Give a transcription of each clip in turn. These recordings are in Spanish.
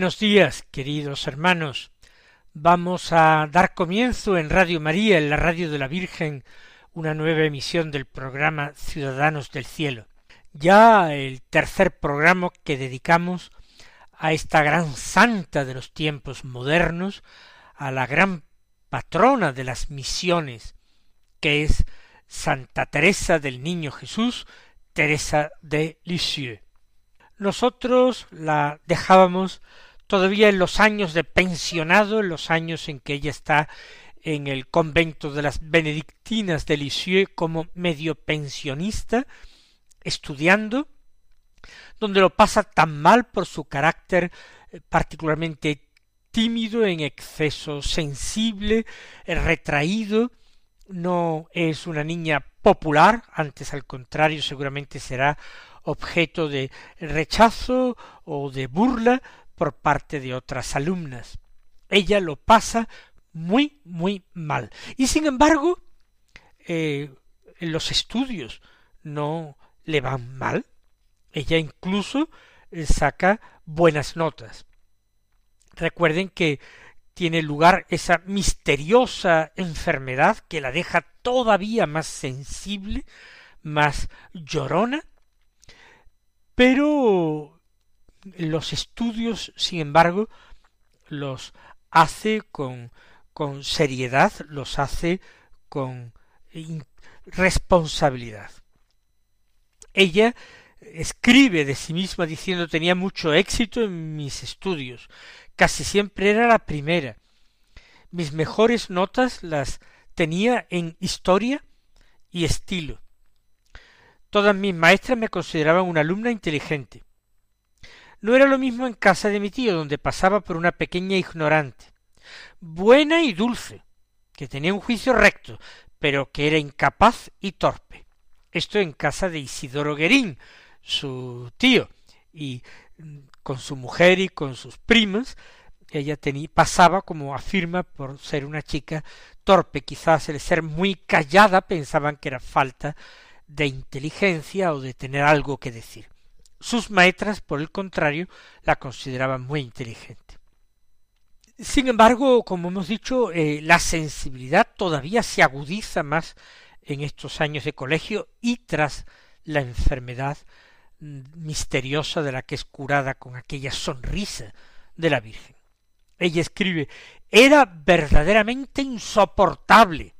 Buenos días, queridos hermanos. Vamos a dar comienzo en Radio María, en la radio de la Virgen, una nueva emisión del programa Ciudadanos del Cielo. Ya el tercer programa que dedicamos a esta gran santa de los tiempos modernos, a la gran patrona de las misiones, que es Santa Teresa del Niño Jesús, Teresa de Lisieux nosotros la dejábamos todavía en los años de pensionado, en los años en que ella está en el convento de las benedictinas de Lisieux como medio pensionista, estudiando, donde lo pasa tan mal por su carácter eh, particularmente tímido, en exceso sensible, eh, retraído, no es una niña popular, antes al contrario seguramente será objeto de rechazo o de burla por parte de otras alumnas. Ella lo pasa muy, muy mal. Y sin embargo, eh, los estudios no le van mal. Ella incluso eh, saca buenas notas. Recuerden que tiene lugar esa misteriosa enfermedad que la deja todavía más sensible, más llorona, pero los estudios, sin embargo, los hace con, con seriedad, los hace con responsabilidad. Ella escribe de sí misma diciendo tenía mucho éxito en mis estudios, casi siempre era la primera. Mis mejores notas las tenía en historia y estilo. Todas mis maestras me consideraban una alumna inteligente. No era lo mismo en casa de mi tío, donde pasaba por una pequeña ignorante, buena y dulce, que tenía un juicio recto, pero que era incapaz y torpe. Esto en casa de Isidoro Guerín, su tío, y mm, con su mujer y con sus primas, ella tenía, pasaba, como afirma, por ser una chica torpe, quizás el ser muy callada pensaban que era falta de inteligencia o de tener algo que decir. Sus maestras, por el contrario, la consideraban muy inteligente. Sin embargo, como hemos dicho, eh, la sensibilidad todavía se agudiza más en estos años de colegio y tras la enfermedad misteriosa de la que es curada con aquella sonrisa de la Virgen. Ella escribe era verdaderamente insoportable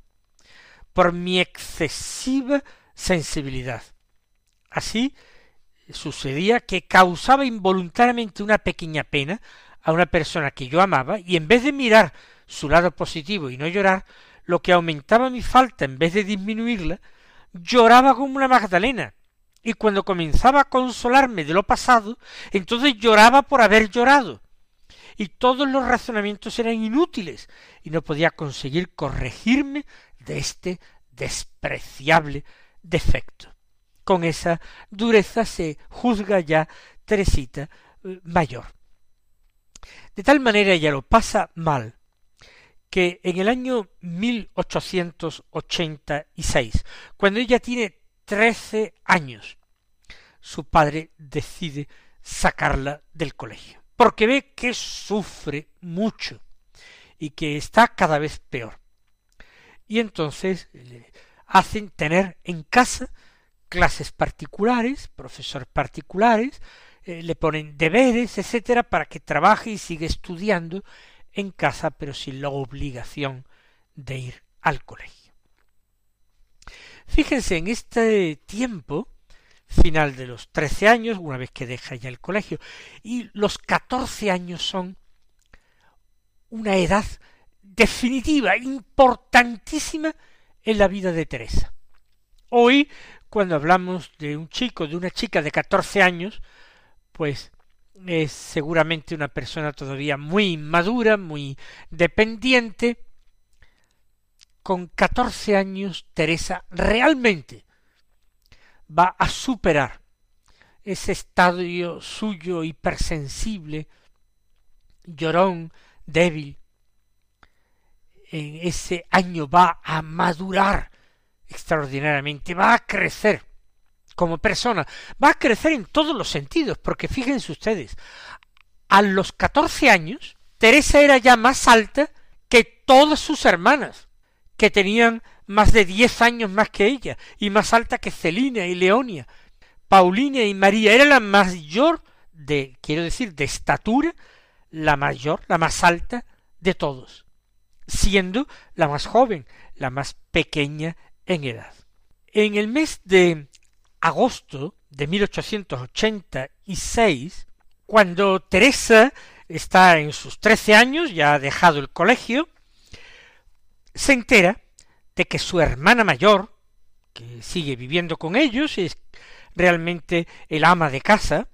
por mi excesiva sensibilidad. Así sucedía que causaba involuntariamente una pequeña pena a una persona que yo amaba y en vez de mirar su lado positivo y no llorar, lo que aumentaba mi falta en vez de disminuirla, lloraba como una Magdalena. Y cuando comenzaba a consolarme de lo pasado, entonces lloraba por haber llorado. Y todos los razonamientos eran inútiles, y no podía conseguir corregirme de este despreciable defecto. Con esa dureza se juzga ya Teresita eh, mayor. De tal manera ella lo pasa mal que en el año 1886, cuando ella tiene trece años, su padre decide sacarla del colegio, porque ve que sufre mucho y que está cada vez peor. Y entonces hacen tener en casa clases particulares, profesores particulares, eh, le ponen deberes, etcétera, para que trabaje y siga estudiando en casa, pero sin la obligación de ir al colegio. Fíjense, en este tiempo, final de los trece años, una vez que deja ya el colegio, y los catorce años son una edad definitiva, importantísima en la vida de Teresa. Hoy, cuando hablamos de un chico, de una chica de catorce años, pues es seguramente una persona todavía muy madura, muy dependiente. Con catorce años, Teresa realmente va a superar ese estadio suyo hipersensible, llorón, débil. En ese año va a madurar extraordinariamente, va a crecer como persona, va a crecer en todos los sentidos, porque fíjense ustedes, a los catorce años, Teresa era ya más alta que todas sus hermanas, que tenían más de diez años más que ella, y más alta que Celina y Leonia. Paulina y María era la mayor de, quiero decir, de estatura, la mayor, la más alta de todos, siendo la más joven, la más pequeña en edad. En el mes de agosto de 1886, cuando Teresa está en sus trece años, ya ha dejado el colegio, se entera de que su hermana mayor, que sigue viviendo con ellos, es realmente el ama de casa,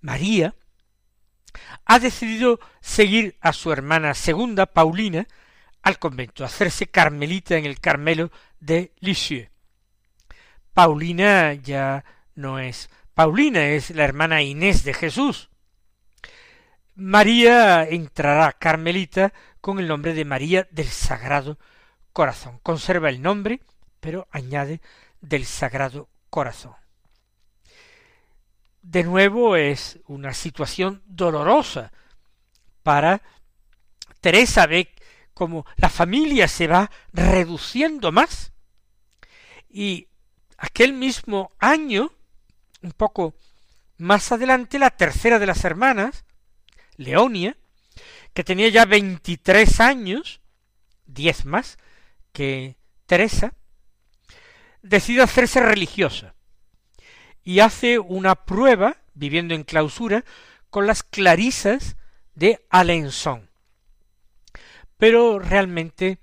María, ha decidido seguir a su hermana segunda, Paulina, al convento, hacerse carmelita en el Carmelo de Lisieux. Paulina ya no es Paulina, es la hermana Inés de Jesús. María entrará carmelita con el nombre de María del Sagrado Corazón. Conserva el nombre, pero añade del Sagrado Corazón. De nuevo es una situación dolorosa para Teresa ve como la familia se va reduciendo más y aquel mismo año, un poco más adelante, la tercera de las hermanas, Leonia, que tenía ya veintitrés años, diez más que Teresa, decide hacerse religiosa y hace una prueba, viviendo en clausura, con las clarisas de Alençon. Pero realmente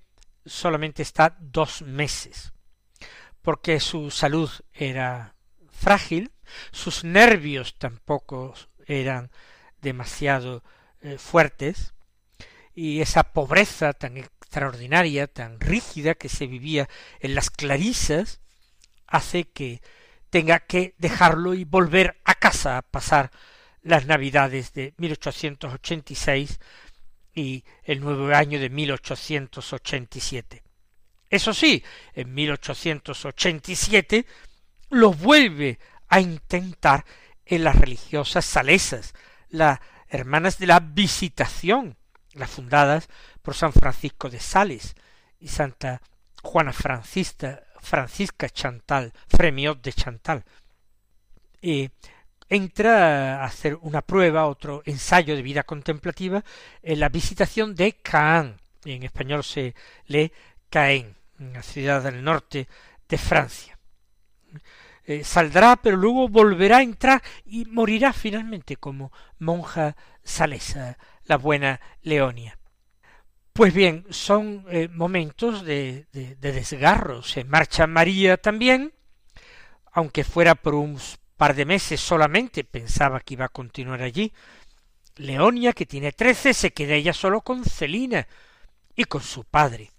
solamente está dos meses porque su salud era frágil, sus nervios tampoco eran demasiado eh, fuertes, y esa pobreza tan extraordinaria, tan rígida que se vivía en las clarisas, hace que tenga que dejarlo y volver a casa a pasar las navidades de 1886 y el nuevo año de 1887. Eso sí, en 1887 lo vuelve a intentar en las religiosas salesas, las hermanas de la visitación, las fundadas por San Francisco de Sales y Santa Juana Francisca, Francisca Chantal, Fremiot de Chantal. Y entra a hacer una prueba, otro ensayo de vida contemplativa, en la visitación de Caen. En español se lee Caen la ciudad del norte de Francia. Eh, saldrá, pero luego volverá a entrar y morirá finalmente como monja salesa, la buena Leonia. Pues bien, son eh, momentos de, de, de desgarro. Se marcha María también, aunque fuera por un par de meses solamente, pensaba que iba a continuar allí. Leonia, que tiene trece, se queda ella solo con Celina y con su padre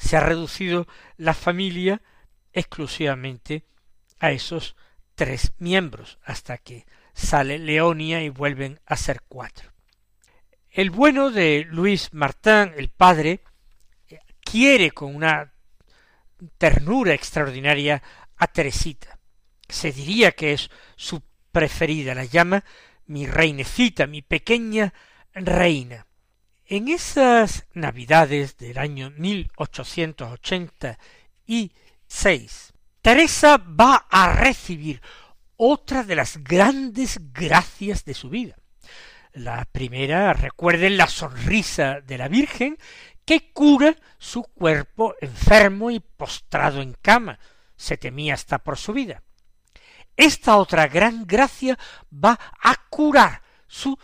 se ha reducido la familia exclusivamente a esos tres miembros, hasta que sale Leonia y vuelven a ser cuatro. El bueno de Luis Martín, el padre, quiere con una ternura extraordinaria a Teresita. Se diría que es su preferida, la llama mi reinecita, mi pequeña reina. En esas navidades del año 1886, Teresa va a recibir otra de las grandes gracias de su vida. La primera, recuerden la sonrisa de la Virgen que cura su cuerpo enfermo y postrado en cama. Se temía hasta por su vida. Esta otra gran gracia va a curar su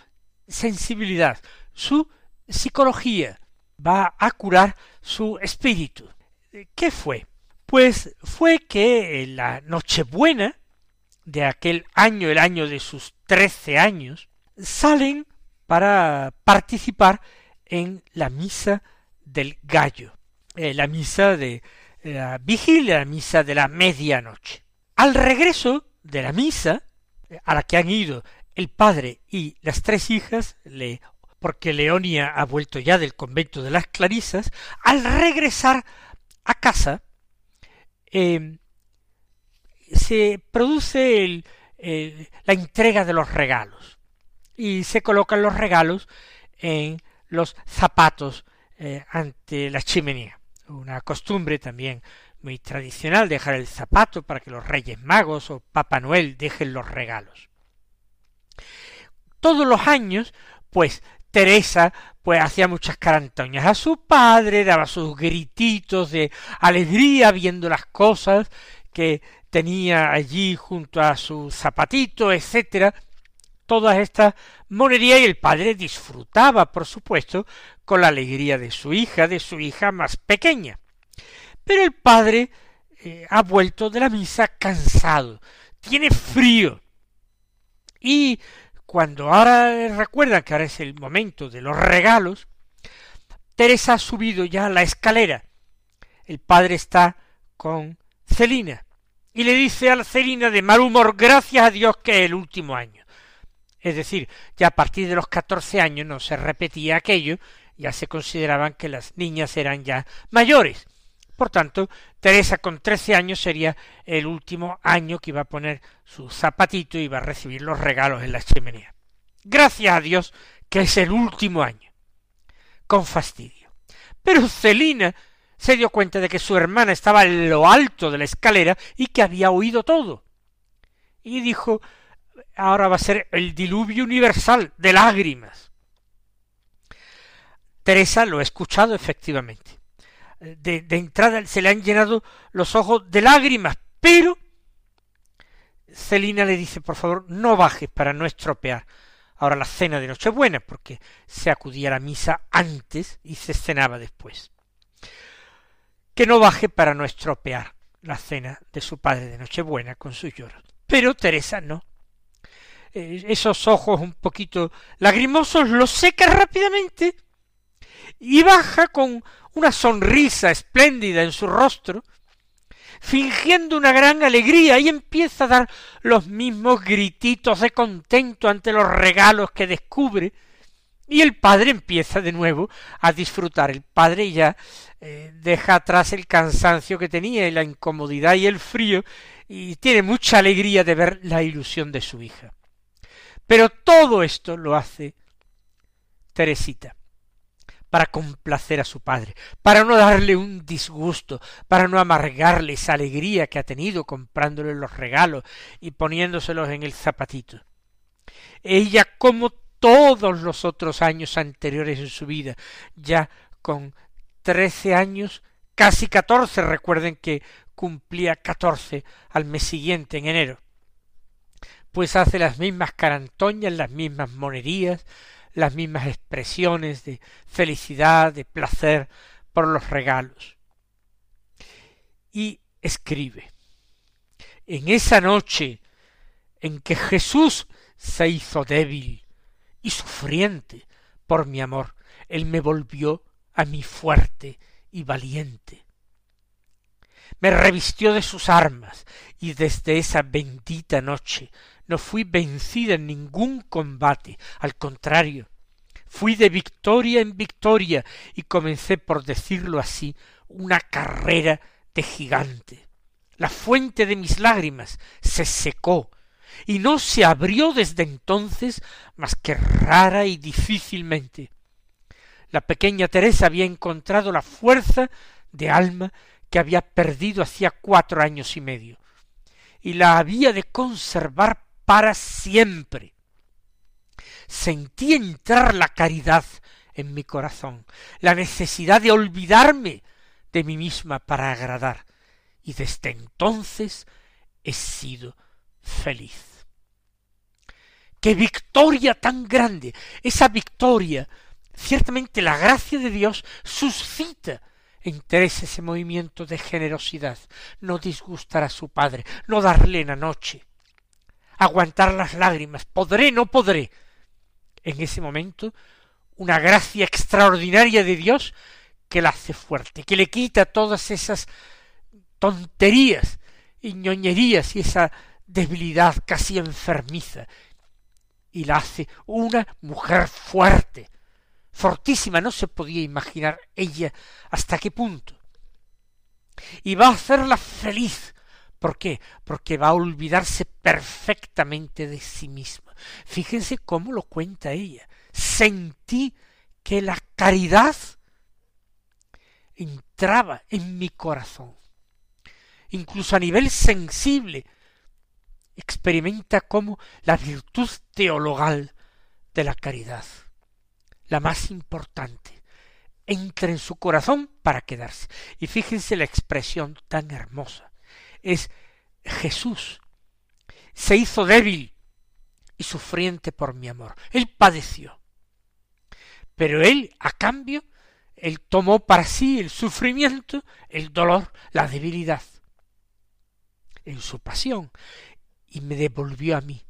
sensibilidad, su psicología, va a curar su espíritu. ¿Qué fue? Pues fue que la Nochebuena de aquel año, el año de sus trece años, salen para participar en la misa del gallo, eh, la misa de la vigilia, la misa de la medianoche. Al regreso de la misa, a la que han ido el padre y las tres hijas, le, porque Leonia ha vuelto ya del convento de las Clarisas, al regresar a casa, em, se produce la entrega de los regalos y se colocan los regalos en los zapatos eh, ante la chimenea. Una costumbre también muy tradicional dejar el zapato para que los Reyes Magos o Papá Noel dejen los regalos. Todos los años, pues Teresa pues hacía muchas carantoñas a su padre, daba sus grititos de alegría viendo las cosas que tenía allí junto a su zapatito, etcétera, todas estas monerías y el padre disfrutaba, por supuesto, con la alegría de su hija, de su hija más pequeña. Pero el padre eh, ha vuelto de la misa cansado, tiene frío. Y cuando ahora recuerda que ahora es el momento de los regalos, Teresa ha subido ya la escalera. El padre está con Celina y le dice a la Celina de mal humor, gracias a Dios que es el último año. Es decir, ya a partir de los catorce años no se repetía aquello, ya se consideraban que las niñas eran ya mayores. Por tanto, Teresa con trece años sería el último año que iba a poner su zapatito y iba a recibir los regalos en la chimenea. Gracias a Dios que es el último año. Con fastidio. Pero Celina se dio cuenta de que su hermana estaba en lo alto de la escalera y que había oído todo. Y dijo ahora va a ser el diluvio universal de lágrimas. Teresa lo ha escuchado efectivamente de, entrada se le han llenado los ojos de lágrimas, pero Celina le dice, por favor, no bajes para no estropear ahora la cena de Nochebuena, porque se acudía a la misa antes y se cenaba después. Que no baje para no estropear la cena de su padre de Nochebuena con sus lloros. Pero Teresa no. Eh, esos ojos un poquito lagrimosos los seca rápidamente y baja con una sonrisa espléndida en su rostro, fingiendo una gran alegría y empieza a dar los mismos grititos de contento ante los regalos que descubre, y el padre empieza de nuevo a disfrutar. El padre ya eh, deja atrás el cansancio que tenía y la incomodidad y el frío, y tiene mucha alegría de ver la ilusión de su hija. Pero todo esto lo hace Teresita para complacer a su padre, para no darle un disgusto, para no amargarle esa alegría que ha tenido comprándole los regalos y poniéndoselos en el zapatito. Ella, como todos los otros años anteriores en su vida, ya con trece años, casi catorce, recuerden que cumplía catorce al mes siguiente, en enero, pues hace las mismas carantoñas, las mismas monerías, las mismas expresiones de felicidad, de placer por los regalos. Y escribe, en esa noche en que Jesús se hizo débil y sufriente por mi amor, Él me volvió a mí fuerte y valiente. Me revistió de sus armas y desde esa bendita noche no fui vencida en ningún combate, al contrario, fui de victoria en victoria y comencé, por decirlo así, una carrera de gigante. La fuente de mis lágrimas se secó y no se abrió desde entonces más que rara y difícilmente. La pequeña Teresa había encontrado la fuerza de alma que había perdido hacía cuatro años y medio, y la había de conservar para siempre. Sentí entrar la caridad en mi corazón, la necesidad de olvidarme de mí misma para agradar, y desde entonces he sido feliz. ¡Qué victoria tan grande! Esa victoria, ciertamente la gracia de Dios suscita en Teresa ese movimiento de generosidad, no disgustar a su padre, no darle la noche, aguantar las lágrimas, podré, no podré. En ese momento, una gracia extraordinaria de Dios que la hace fuerte, que le quita todas esas tonterías y ñoñerías y esa debilidad casi enfermiza y la hace una mujer fuerte, fortísima, no se podía imaginar ella hasta qué punto. Y va a hacerla feliz. ¿Por qué? Porque va a olvidarse perfectamente de sí misma. Fíjense cómo lo cuenta ella. Sentí que la caridad entraba en mi corazón. Incluso a nivel sensible, experimenta como la virtud teologal de la caridad, la más importante, entra en su corazón para quedarse. Y fíjense la expresión tan hermosa. Es Jesús se hizo débil y sufriente por mi amor. Él padeció. Pero él, a cambio, él tomó para sí el sufrimiento, el dolor, la debilidad en su pasión y me devolvió a mí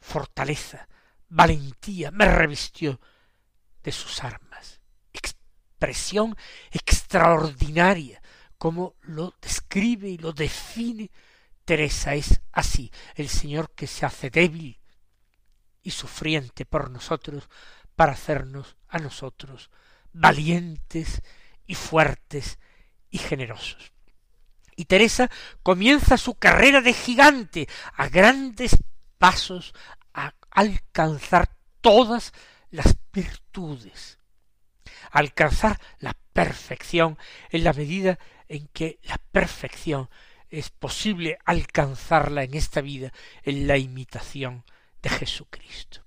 fortaleza, valentía, me revistió de sus armas. Expresión extraordinaria, como lo describe y lo define Teresa, es así, el Señor que se hace débil y sufriente por nosotros para hacernos a nosotros valientes y fuertes y generosos. Y Teresa comienza su carrera de gigante a grandes pasos a alcanzar todas las virtudes, a alcanzar la perfección en la medida en que la perfección es posible alcanzarla en esta vida en la imitación de Jesucristo.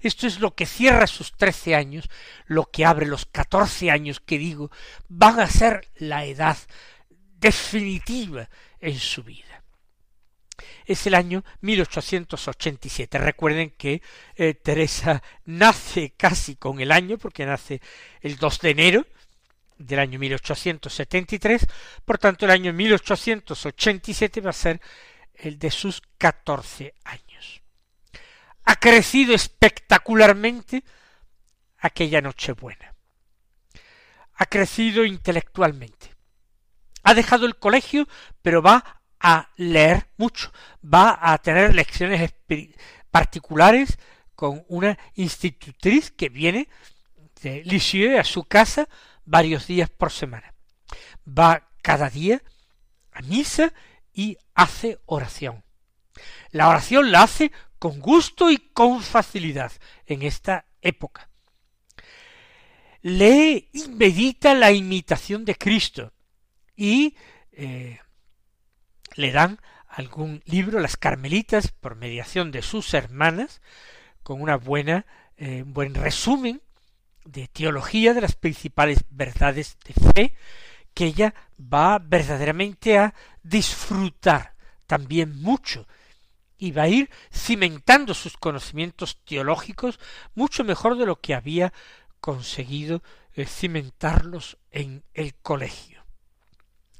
Esto es lo que cierra sus trece años, lo que abre los catorce años que digo van a ser la edad definitiva en su vida. Es el año 1887. Recuerden que eh, Teresa nace casi con el año, porque nace el 2 de enero del año 1873, por tanto el año 1887 va a ser el de sus catorce años. Ha crecido espectacularmente aquella Nochebuena. Ha crecido intelectualmente ha dejado el colegio, pero va a leer mucho, va a tener lecciones particulares con una institutriz que viene de Lisieux a su casa varios días por semana. Va cada día a misa y hace oración. La oración la hace con gusto y con facilidad en esta época. Lee y medita la imitación de Cristo, y eh, le dan algún libro, las Carmelitas, por mediación de sus hermanas, con una buena, eh, un buen resumen de teología de las principales verdades de fe, que ella va verdaderamente a disfrutar también mucho y va a ir cimentando sus conocimientos teológicos mucho mejor de lo que había conseguido eh, cimentarlos en el colegio.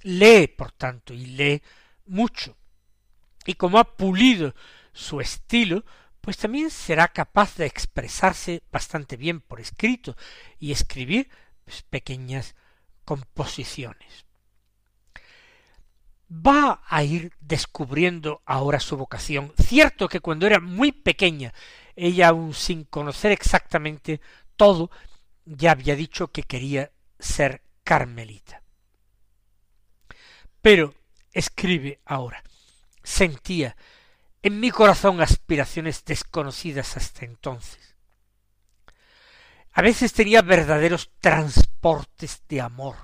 Lee, por tanto, y lee mucho. Y como ha pulido su estilo, pues también será capaz de expresarse bastante bien por escrito y escribir pues, pequeñas composiciones. Va a ir descubriendo ahora su vocación. Cierto que cuando era muy pequeña, ella aún sin conocer exactamente todo, ya había dicho que quería ser carmelita. Pero, escribe ahora, sentía en mi corazón aspiraciones desconocidas hasta entonces. A veces tenía verdaderos transportes de amor.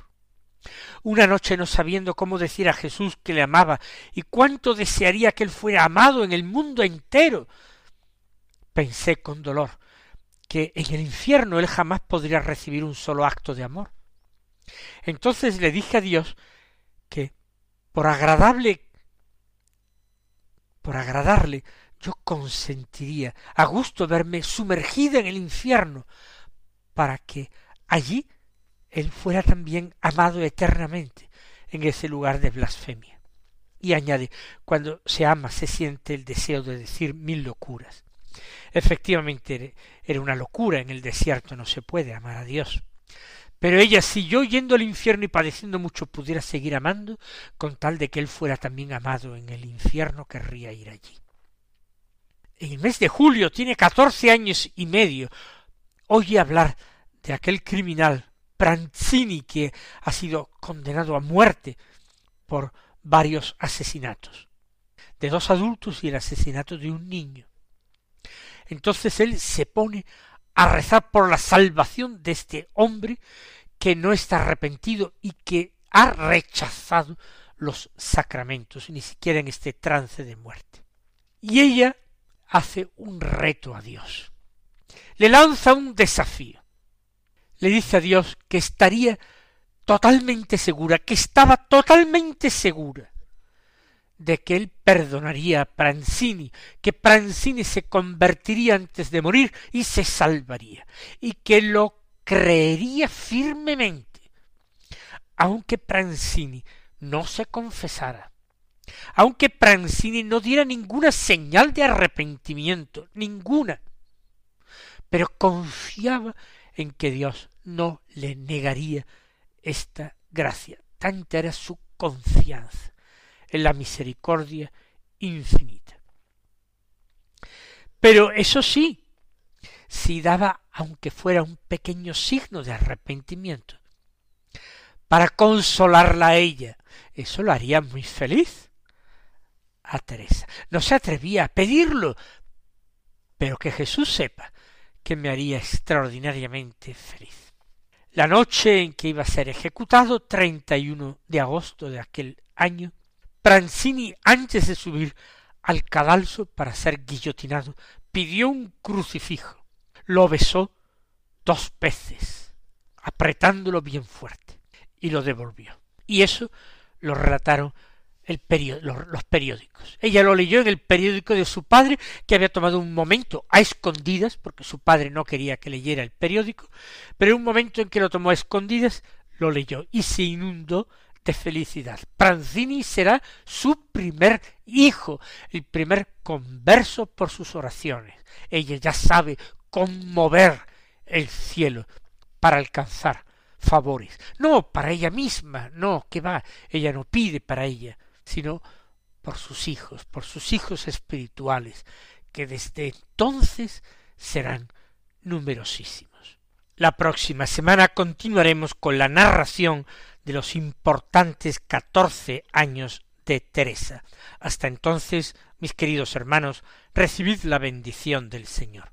Una noche no sabiendo cómo decir a Jesús que le amaba y cuánto desearía que él fuera amado en el mundo entero, pensé con dolor que en el infierno él jamás podría recibir un solo acto de amor. Entonces le dije a Dios que por agradable por agradarle, yo consentiría a gusto verme sumergida en el infierno, para que allí él fuera también amado eternamente en ese lugar de blasfemia. Y añade, cuando se ama se siente el deseo de decir mil locuras. Efectivamente era una locura en el desierto, no se puede amar a Dios. Pero ella, si yo yendo al infierno y padeciendo mucho pudiera seguir amando, con tal de que él fuera también amado en el infierno, querría ir allí. En el mes de julio tiene catorce años y medio. Oye hablar de aquel criminal Pranzini que ha sido condenado a muerte por varios asesinatos de dos adultos y el asesinato de un niño. Entonces él se pone a rezar por la salvación de este hombre que no está arrepentido y que ha rechazado los sacramentos, ni siquiera en este trance de muerte. Y ella hace un reto a Dios. Le lanza un desafío. Le dice a Dios que estaría totalmente segura, que estaba totalmente segura de que él perdonaría a Pranzini, que Pranzini se convertiría antes de morir y se salvaría, y que lo creería firmemente, aunque Pranzini no se confesara, aunque Pranzini no diera ninguna señal de arrepentimiento, ninguna, pero confiaba en que Dios no le negaría esta gracia. Tanta era su confianza en la misericordia infinita. Pero eso sí, si daba aunque fuera un pequeño signo de arrepentimiento, para consolarla a ella, eso lo haría muy feliz a Teresa. No se atrevía a pedirlo, pero que Jesús sepa que me haría extraordinariamente feliz. La noche en que iba a ser ejecutado, 31 de agosto de aquel año, Pranzini, antes de subir al cadalso para ser guillotinado, pidió un crucifijo, lo besó dos veces, apretándolo bien fuerte, y lo devolvió. Y eso lo relataron el los, periódicos. Ella lo leyó en el periódico de su padre, que había tomado un momento a escondidas, porque su padre no quería que leyera el periódico, pero en un momento en que lo tomó a escondidas, lo leyó y se inundó de felicidad. Pranzini será su primer hijo, el primer converso por sus oraciones. Ella ya sabe conmover el cielo para alcanzar favores. No para ella misma, no, que va, ella no pide para ella, sino por sus hijos, por sus hijos espirituales, que desde entonces serán numerosísimos. La próxima semana continuaremos con la narración de los importantes catorce años de Teresa. Hasta entonces, mis queridos hermanos, recibid la bendición del Señor.